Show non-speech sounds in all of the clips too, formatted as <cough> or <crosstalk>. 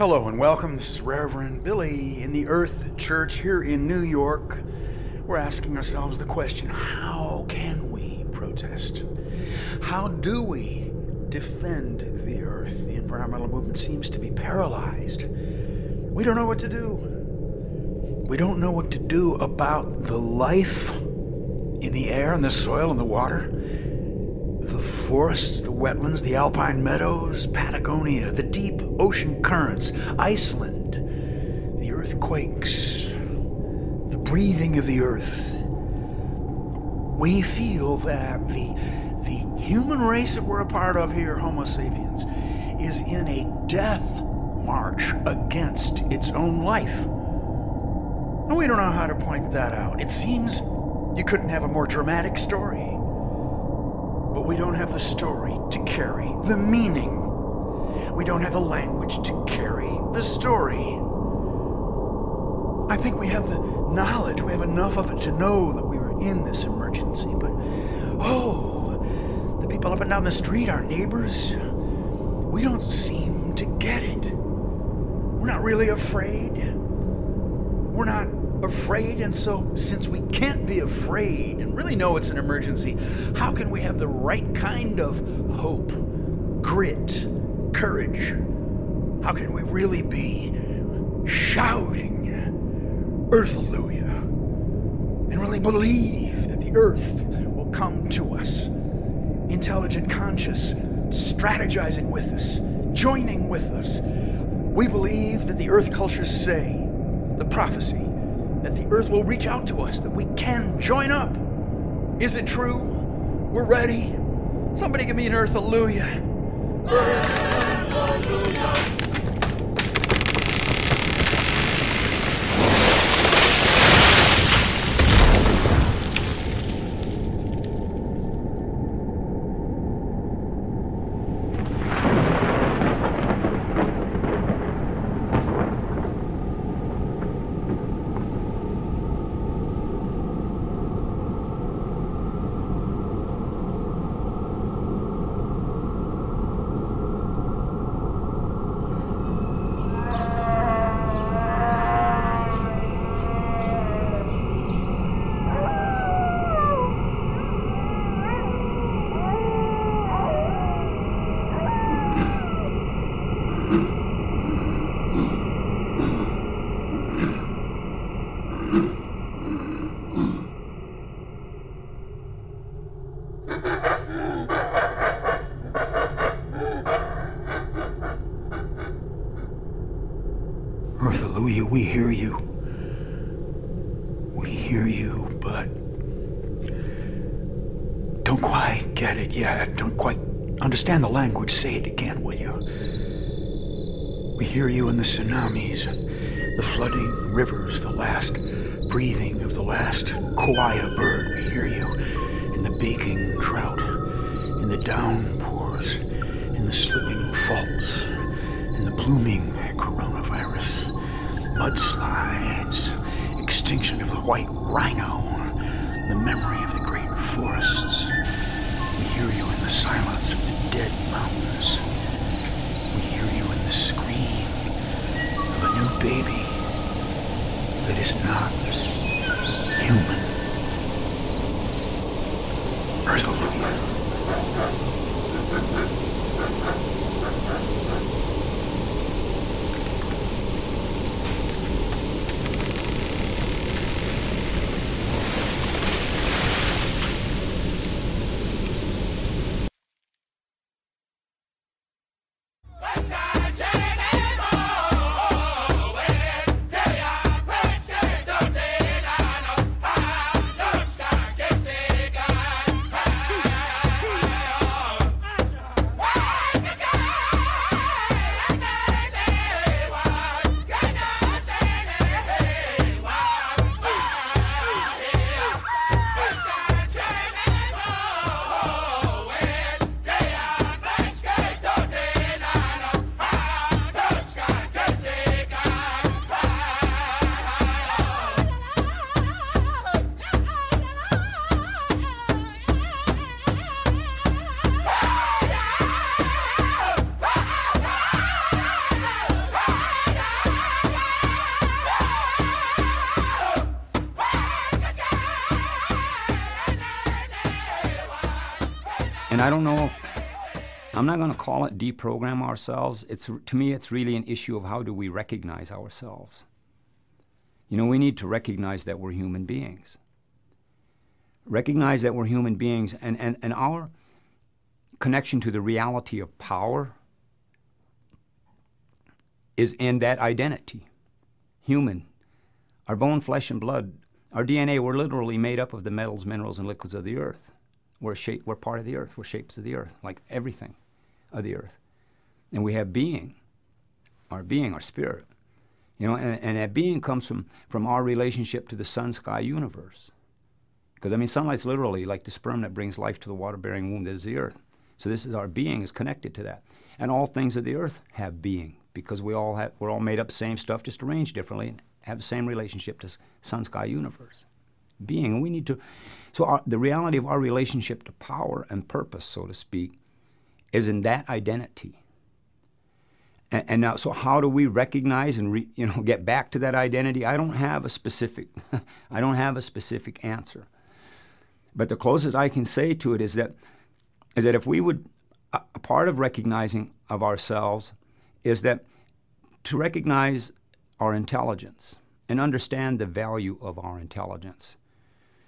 Hello and welcome. This is Reverend Billy in the Earth Church here in New York. We're asking ourselves the question how can we protest? How do we defend the earth? The environmental movement seems to be paralyzed. We don't know what to do. We don't know what to do about the life in the air and the soil and the water the forests, the wetlands, the alpine meadows, Patagonia, the deep ocean currents, Iceland, the earthquakes, the breathing of the earth. We feel that the, the human race that we're a part of here, Homo sapiens, is in a death march against its own life. And we don't know how to point that out. It seems you couldn't have a more dramatic story. But we don't have the story to carry the meaning. We don't have the language to carry the story. I think we have the knowledge, we have enough of it to know that we are in this emergency, but oh, the people up and down the street, our neighbors, we don't seem to get it. We're not really afraid. We're not afraid, and so since we can't be afraid and really know it's an emergency, how can we have the right kind of hope, grit, courage? How can we really be shouting, Earth Hallelujah, and really believe that the earth will come to us, intelligent, conscious, strategizing with us, joining with us? We believe that the earth cultures say, the prophecy, that the earth will reach out to us, that we can join up. Is it true? We're ready. Somebody give me an earth hallelujah. Earth hallelujah. Earth Hallelujah, we hear you. We hear you, but don't quite get it yet. Don't quite understand the language. Say it again, will you? We hear you in the tsunamis, the flooding rivers, the last breathing of the last koala bird. We hear you in the baking drought, in the downpours, in the slipping faults, in the blooming coronavirus, mudslides, extinction of the white rhino, the memory of the great forests. We hear you in the silence of the dead mountains. We hear you in the scream of a new baby that is not human. Earth not going to call it deprogram ourselves. It's, to me, it's really an issue of how do we recognize ourselves. You know, we need to recognize that we're human beings. Recognize that we're human beings and, and, and our connection to the reality of power is in that identity. Human. Our bone, flesh, and blood, our DNA, we're literally made up of the metals, minerals, and liquids of the earth. We're, shape, we're part of the earth. We're shapes of the earth, like everything of the earth. And we have being, our being, our spirit. You know, and, and that being comes from, from our relationship to the sun sky universe. Because, I mean, sunlight's literally like the sperm that brings life to the water bearing womb that is the earth. So, this is our being is connected to that. And all things of the earth have being because we all have, we're all made up same stuff, just arranged differently, and have the same relationship to sun sky universe. Being. And we need to, so our, the reality of our relationship to power and purpose, so to speak, is in that identity. And, and now, so how do we recognize and re, you know <laughs> get back to that identity? I don't have a specific, <laughs> I don't have a specific answer. But the closest I can say to it is that, is that if we would, a, a part of recognizing of ourselves is that to recognize our intelligence and understand the value of our intelligence.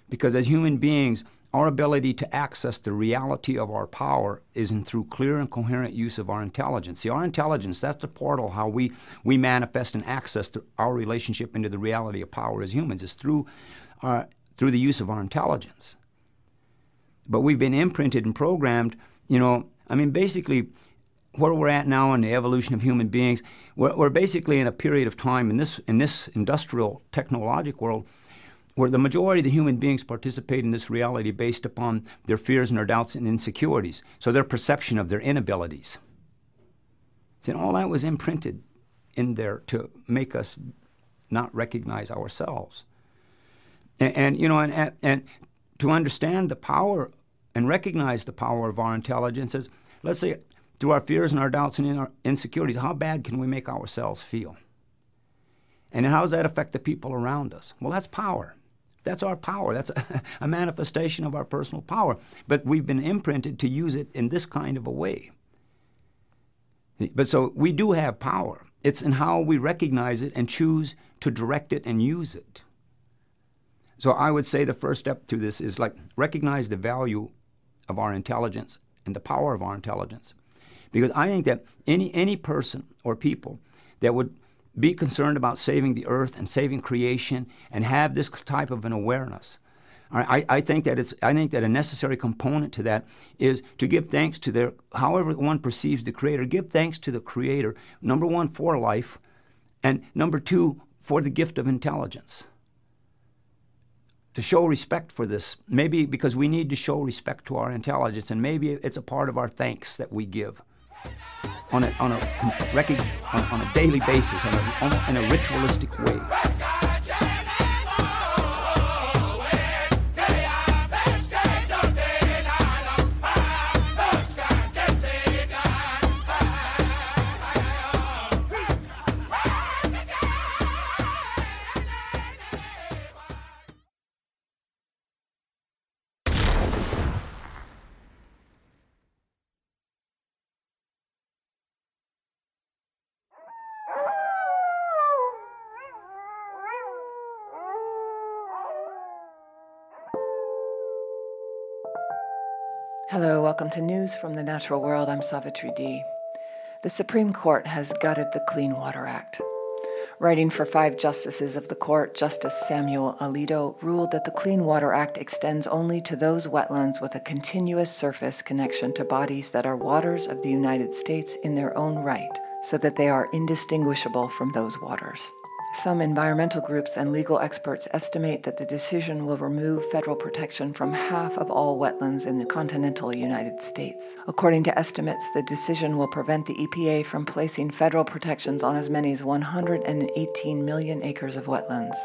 Because as human beings, our ability to access the reality of our power is in through clear and coherent use of our intelligence. See, our intelligence, that's the portal how we, we manifest and access our relationship into the reality of power as humans, is through, our, through the use of our intelligence. But we've been imprinted and programmed, you know, I mean, basically, where we're at now in the evolution of human beings, we're, we're basically in a period of time in this, in this industrial technologic world where the majority of the human beings participate in this reality based upon their fears and their doubts and insecurities, so their perception of their inabilities. See, all that was imprinted in there to make us not recognize ourselves. And, and you know, and, and to understand the power and recognize the power of our intelligence is, let's say, through our fears and our doubts and our insecurities, how bad can we make ourselves feel? And how does that affect the people around us? Well, that's power. That's our power. That's a, <laughs> a, manifestation of our personal power. But we've been imprinted to use it in this kind of a way. But so we do have power. It's in how we recognize it and choose to direct it and use it. So I would say the first step to this is like recognize the value of our intelligence and the power of our intelligence. Because I think that any any person or people that would be concerned about saving the earth and saving creation and have this type of an awareness. I, I, think that it's I think that a necessary component to that is to give thanks to their however one perceives the creator, give thanks to the creator, number one for life, and number two for the gift of intelligence. To show respect for this, maybe because we need to show respect to our intelligence, and maybe it's a part of our thanks that we give on a, on a, on, a daily basis, on a, on in a ritualistic way. Hello, welcome to News from the Natural World. I'm Savitri D. The Supreme Court has gutted the Clean Water Act. Writing for five justices of the court, Justice Samuel Alito ruled that the Clean Water Act extends only to those wetlands with a continuous surface connection to bodies that are waters of the United States in their own right, so that they are indistinguishable from those waters. Some environmental groups and legal experts estimate that the decision will remove federal protection from half of all wetlands in the continental United States. According to estimates, the decision will prevent the EPA from placing federal protections on as many as 118 million acres of wetlands,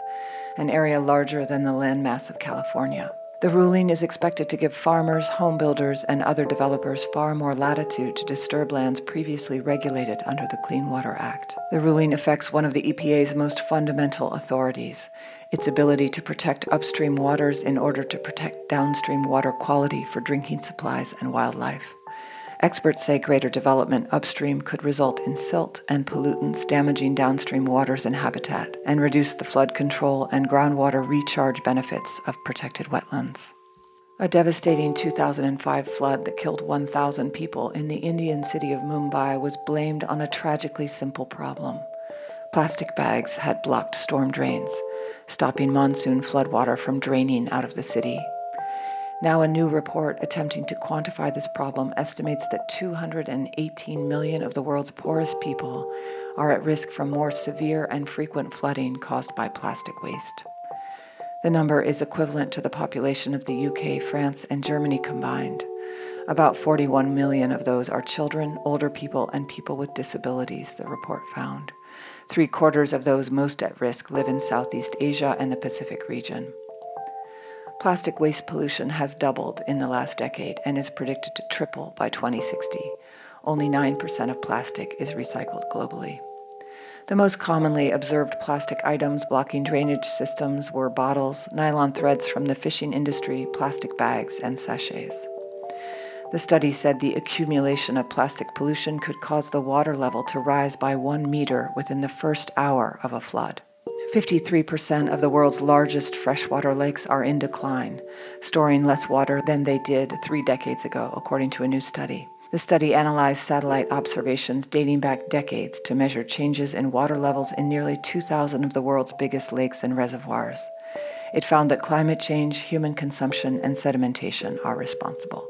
an area larger than the landmass of California. The ruling is expected to give farmers, home builders, and other developers far more latitude to disturb lands previously regulated under the Clean Water Act. The ruling affects one of the EPA's most fundamental authorities its ability to protect upstream waters in order to protect downstream water quality for drinking supplies and wildlife. Experts say greater development upstream could result in silt and pollutants damaging downstream waters and habitat, and reduce the flood control and groundwater recharge benefits of protected wetlands. A devastating 2005 flood that killed 1,000 people in the Indian city of Mumbai was blamed on a tragically simple problem. Plastic bags had blocked storm drains, stopping monsoon floodwater from draining out of the city now, a new report attempting to quantify this problem estimates that 218 million of the world's poorest people are at risk from more severe and frequent flooding caused by plastic waste. The number is equivalent to the population of the UK, France, and Germany combined. About 41 million of those are children, older people, and people with disabilities, the report found. Three quarters of those most at risk live in Southeast Asia and the Pacific region. Plastic waste pollution has doubled in the last decade and is predicted to triple by 2060. Only 9% of plastic is recycled globally. The most commonly observed plastic items blocking drainage systems were bottles, nylon threads from the fishing industry, plastic bags, and sachets. The study said the accumulation of plastic pollution could cause the water level to rise by one meter within the first hour of a flood. 53% of the world's largest freshwater lakes are in decline, storing less water than they did three decades ago, according to a new study. The study analyzed satellite observations dating back decades to measure changes in water levels in nearly 2,000 of the world's biggest lakes and reservoirs. It found that climate change, human consumption, and sedimentation are responsible.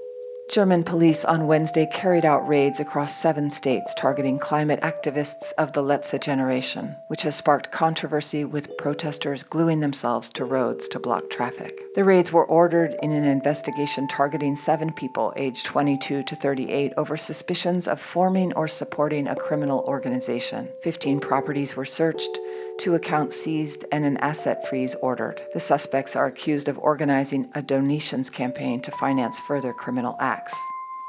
German police on Wednesday carried out raids across seven states targeting climate activists of the Letzte generation, which has sparked controversy with protesters gluing themselves to roads to block traffic. The raids were ordered in an investigation targeting seven people aged 22 to 38 over suspicions of forming or supporting a criminal organization. 15 properties were searched, two accounts seized, and an asset freeze ordered. The suspects are accused of organizing a donations campaign to finance further criminal acts.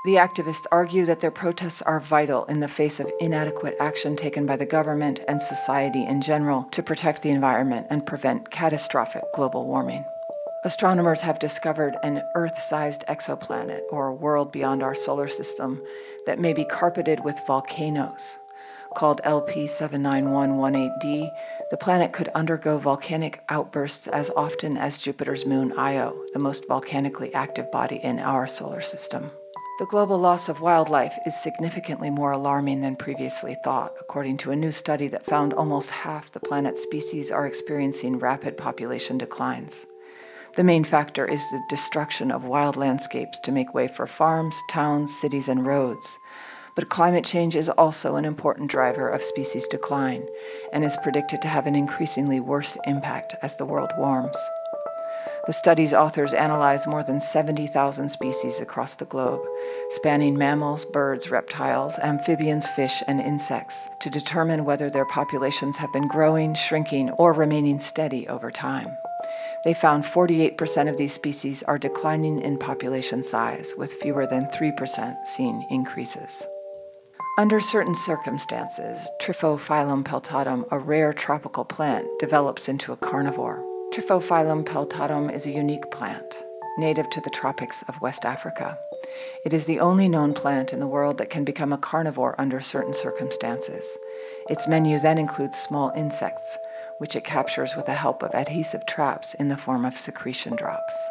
The activists argue that their protests are vital in the face of inadequate action taken by the government and society in general to protect the environment and prevent catastrophic global warming. Astronomers have discovered an Earth sized exoplanet, or world beyond our solar system, that may be carpeted with volcanoes called LP79118d, the planet could undergo volcanic outbursts as often as Jupiter's moon Io, the most volcanically active body in our solar system. The global loss of wildlife is significantly more alarming than previously thought, according to a new study that found almost half the planet's species are experiencing rapid population declines. The main factor is the destruction of wild landscapes to make way for farms, towns, cities, and roads. But climate change is also an important driver of species decline and is predicted to have an increasingly worse impact as the world warms. The study's authors analyzed more than 70,000 species across the globe, spanning mammals, birds, reptiles, amphibians, fish, and insects, to determine whether their populations have been growing, shrinking, or remaining steady over time. They found 48% of these species are declining in population size, with fewer than 3% seeing increases. Under certain circumstances, Triphyophyllum peltatum, a rare tropical plant, develops into a carnivore. Triphyophyllum peltatum is a unique plant, native to the tropics of West Africa. It is the only known plant in the world that can become a carnivore under certain circumstances. Its menu then includes small insects, which it captures with the help of adhesive traps in the form of secretion drops.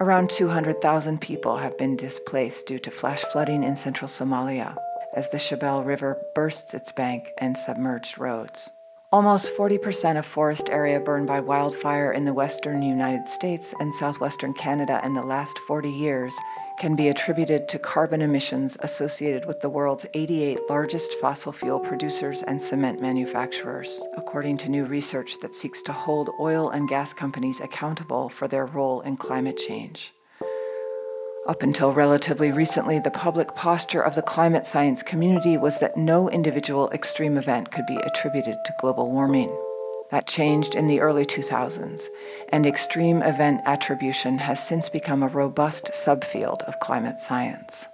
Around 200,000 people have been displaced due to flash flooding in central Somalia as the Shabelle River bursts its bank and submerged roads. Almost 40% of forest area burned by wildfire in the western United States and southwestern Canada in the last 40 years can be attributed to carbon emissions associated with the world's 88 largest fossil fuel producers and cement manufacturers, according to new research that seeks to hold oil and gas companies accountable for their role in climate change. Up until relatively recently, the public posture of the climate science community was that no individual extreme event could be attributed to global warming. That changed in the early 2000s, and extreme event attribution has since become a robust subfield of climate science.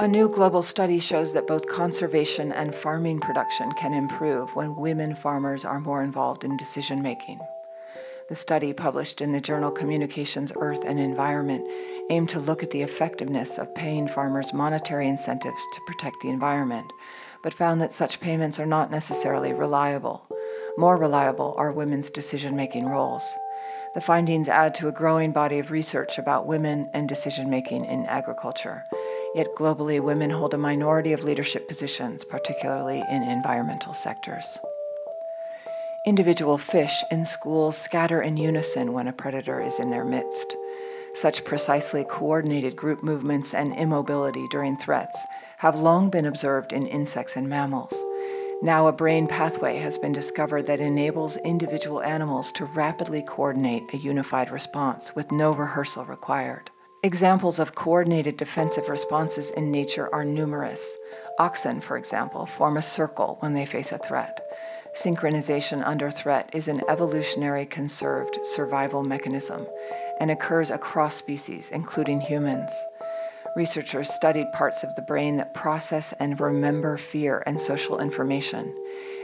A new global study shows that both conservation and farming production can improve when women farmers are more involved in decision making. The study, published in the journal Communications, Earth, and Environment, aimed to look at the effectiveness of paying farmers monetary incentives to protect the environment, but found that such payments are not necessarily reliable. More reliable are women's decision making roles. The findings add to a growing body of research about women and decision making in agriculture. Yet globally, women hold a minority of leadership positions, particularly in environmental sectors. Individual fish in schools scatter in unison when a predator is in their midst. Such precisely coordinated group movements and immobility during threats have long been observed in insects and mammals. Now, a brain pathway has been discovered that enables individual animals to rapidly coordinate a unified response with no rehearsal required. Examples of coordinated defensive responses in nature are numerous. Oxen, for example, form a circle when they face a threat. Synchronization under threat is an evolutionary conserved survival mechanism and occurs across species, including humans researchers studied parts of the brain that process and remember fear and social information.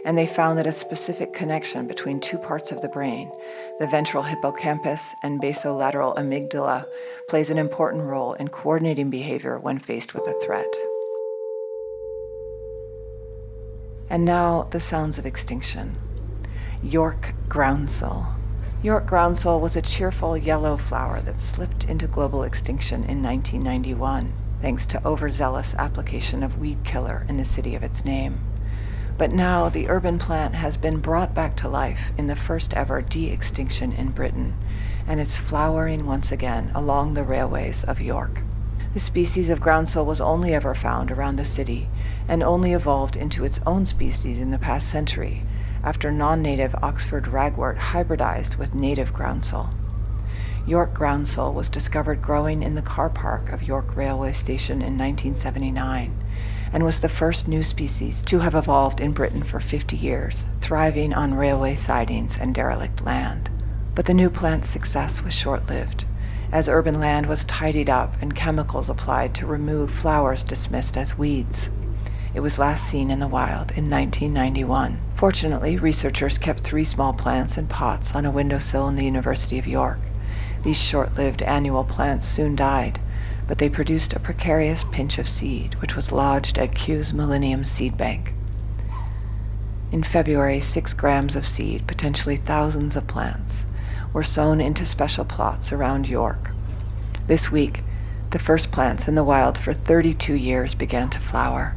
And they found that a specific connection between two parts of the brain, the ventral hippocampus and basolateral amygdala, plays an important role in coordinating behavior when faced with a threat. And now the sounds of extinction. York groundsel. York groundsel was a cheerful yellow flower that slipped into global extinction in 1991 thanks to overzealous application of weed killer in the city of its name. But now the urban plant has been brought back to life in the first ever de extinction in Britain, and it's flowering once again along the railways of York. The species of groundsel was only ever found around the city and only evolved into its own species in the past century after non-native Oxford ragwort hybridized with native groundsel. York groundsel was discovered growing in the car park of York Railway Station in 1979 and was the first new species to have evolved in Britain for 50 years, thriving on railway sidings and derelict land. But the new plant's success was short lived, as urban land was tidied up and chemicals applied to remove flowers dismissed as weeds. It was last seen in the wild in 1991. Fortunately, researchers kept three small plants in pots on a windowsill in the University of York. These short lived annual plants soon died, but they produced a precarious pinch of seed, which was lodged at Kew's Millennium Seed Bank. In February, six grams of seed, potentially thousands of plants, were sown into special plots around York. This week, the first plants in the wild for 32 years began to flower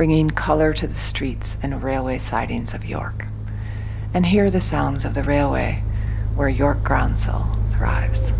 bringing color to the streets and railway sidings of York. And hear the sounds of the railway where York groundsel thrives.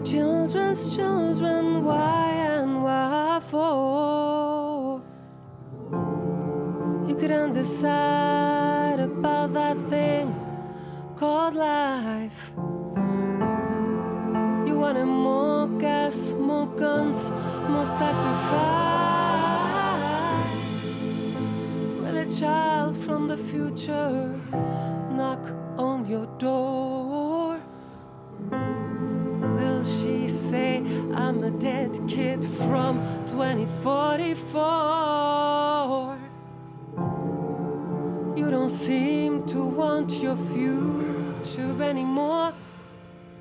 children's children, why and why for? You couldn't decide about that thing called life. You wanted more gas, more guns, more sacrifice. Will a child from the future knock on your door? I'm a dead kid from 2044. You don't seem to want your future anymore.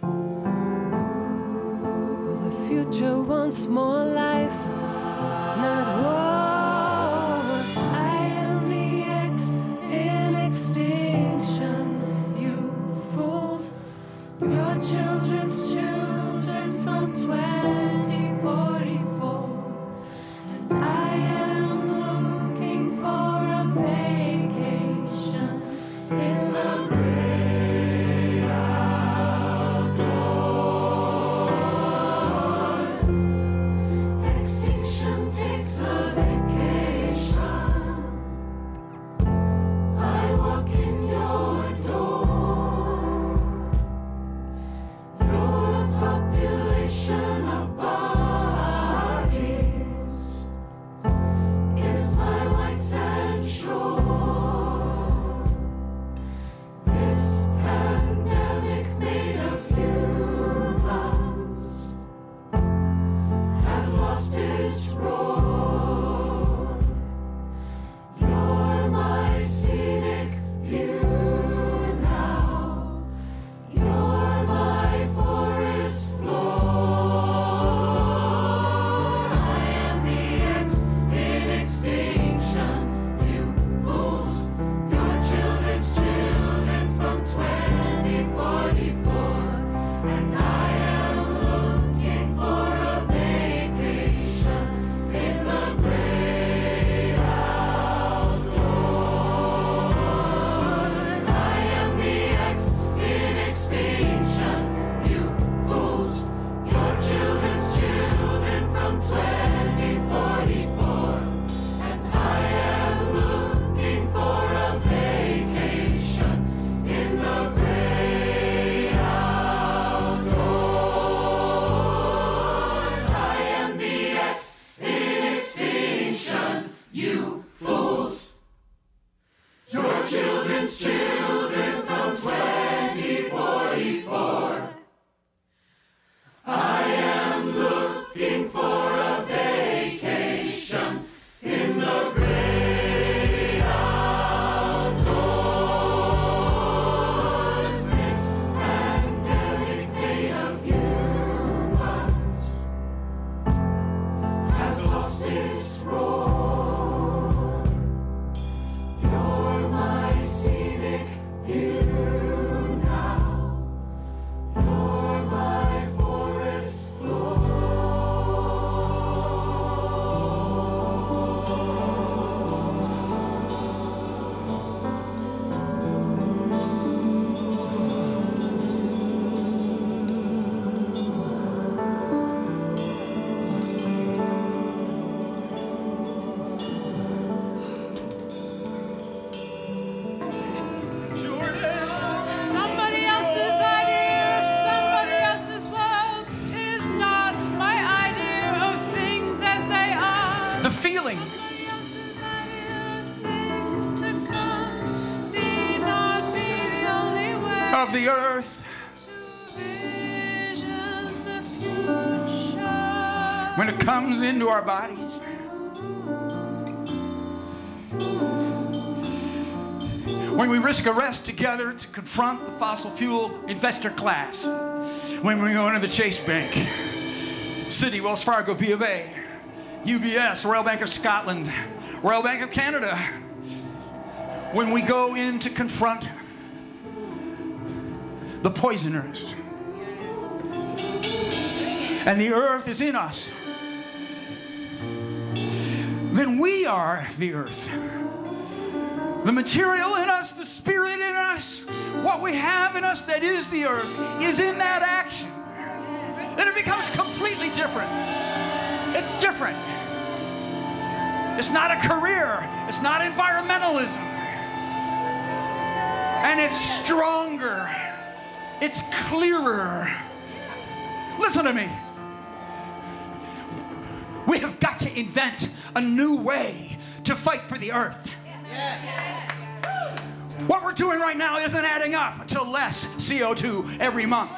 But the future wants more life. Into our bodies. When we risk arrest together to confront the fossil fuel investor class. When we go into the Chase Bank, Citi, Wells Fargo, B of A, UBS, Royal Bank of Scotland, Royal Bank of Canada. When we go in to confront the poisoners. And the earth is in us then we are the earth. The material in us, the spirit in us, what we have in us that is the earth is in that action. Then it becomes completely different. It's different. It's not a career, it's not environmentalism. And it's stronger, it's clearer. Listen to me. We have got to invent a new way to fight for the earth. What we're doing right now isn't adding up to less CO2 every month.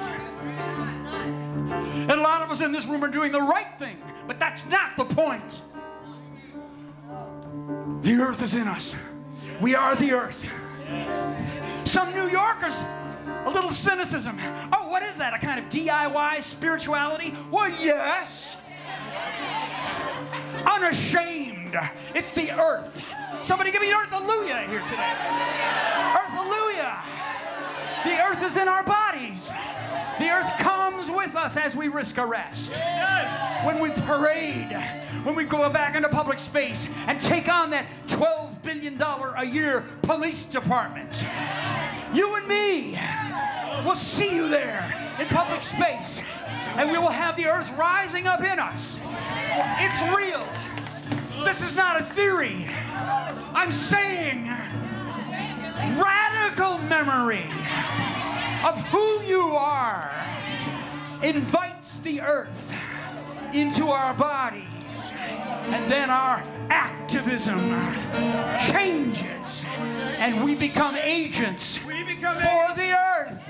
And a lot of us in this room are doing the right thing, but that's not the point. The earth is in us. We are the earth. Some New Yorkers, a little cynicism. Oh, what is that? A kind of DIY spirituality? Well, yes unashamed. It's the earth. Somebody give me an earth hallelujah here today. Earth hallelujah. The earth is in our bodies. The earth comes with us as we risk arrest. When we parade, when we go back into public space and take on that $12 billion a year police department. You and me will see you there in public space, and we will have the earth rising up in us. It's real. This is not a theory. I'm saying radical memory of who you are invites the earth into our bodies. And then our activism changes and we become agents for the earth.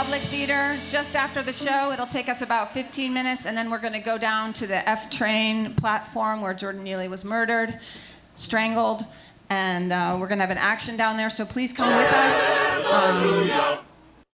Public theater just after the show. It'll take us about 15 minutes, and then we're going to go down to the F train platform where Jordan Neely was murdered, strangled, and uh, we're going to have an action down there. So please come with us. Um,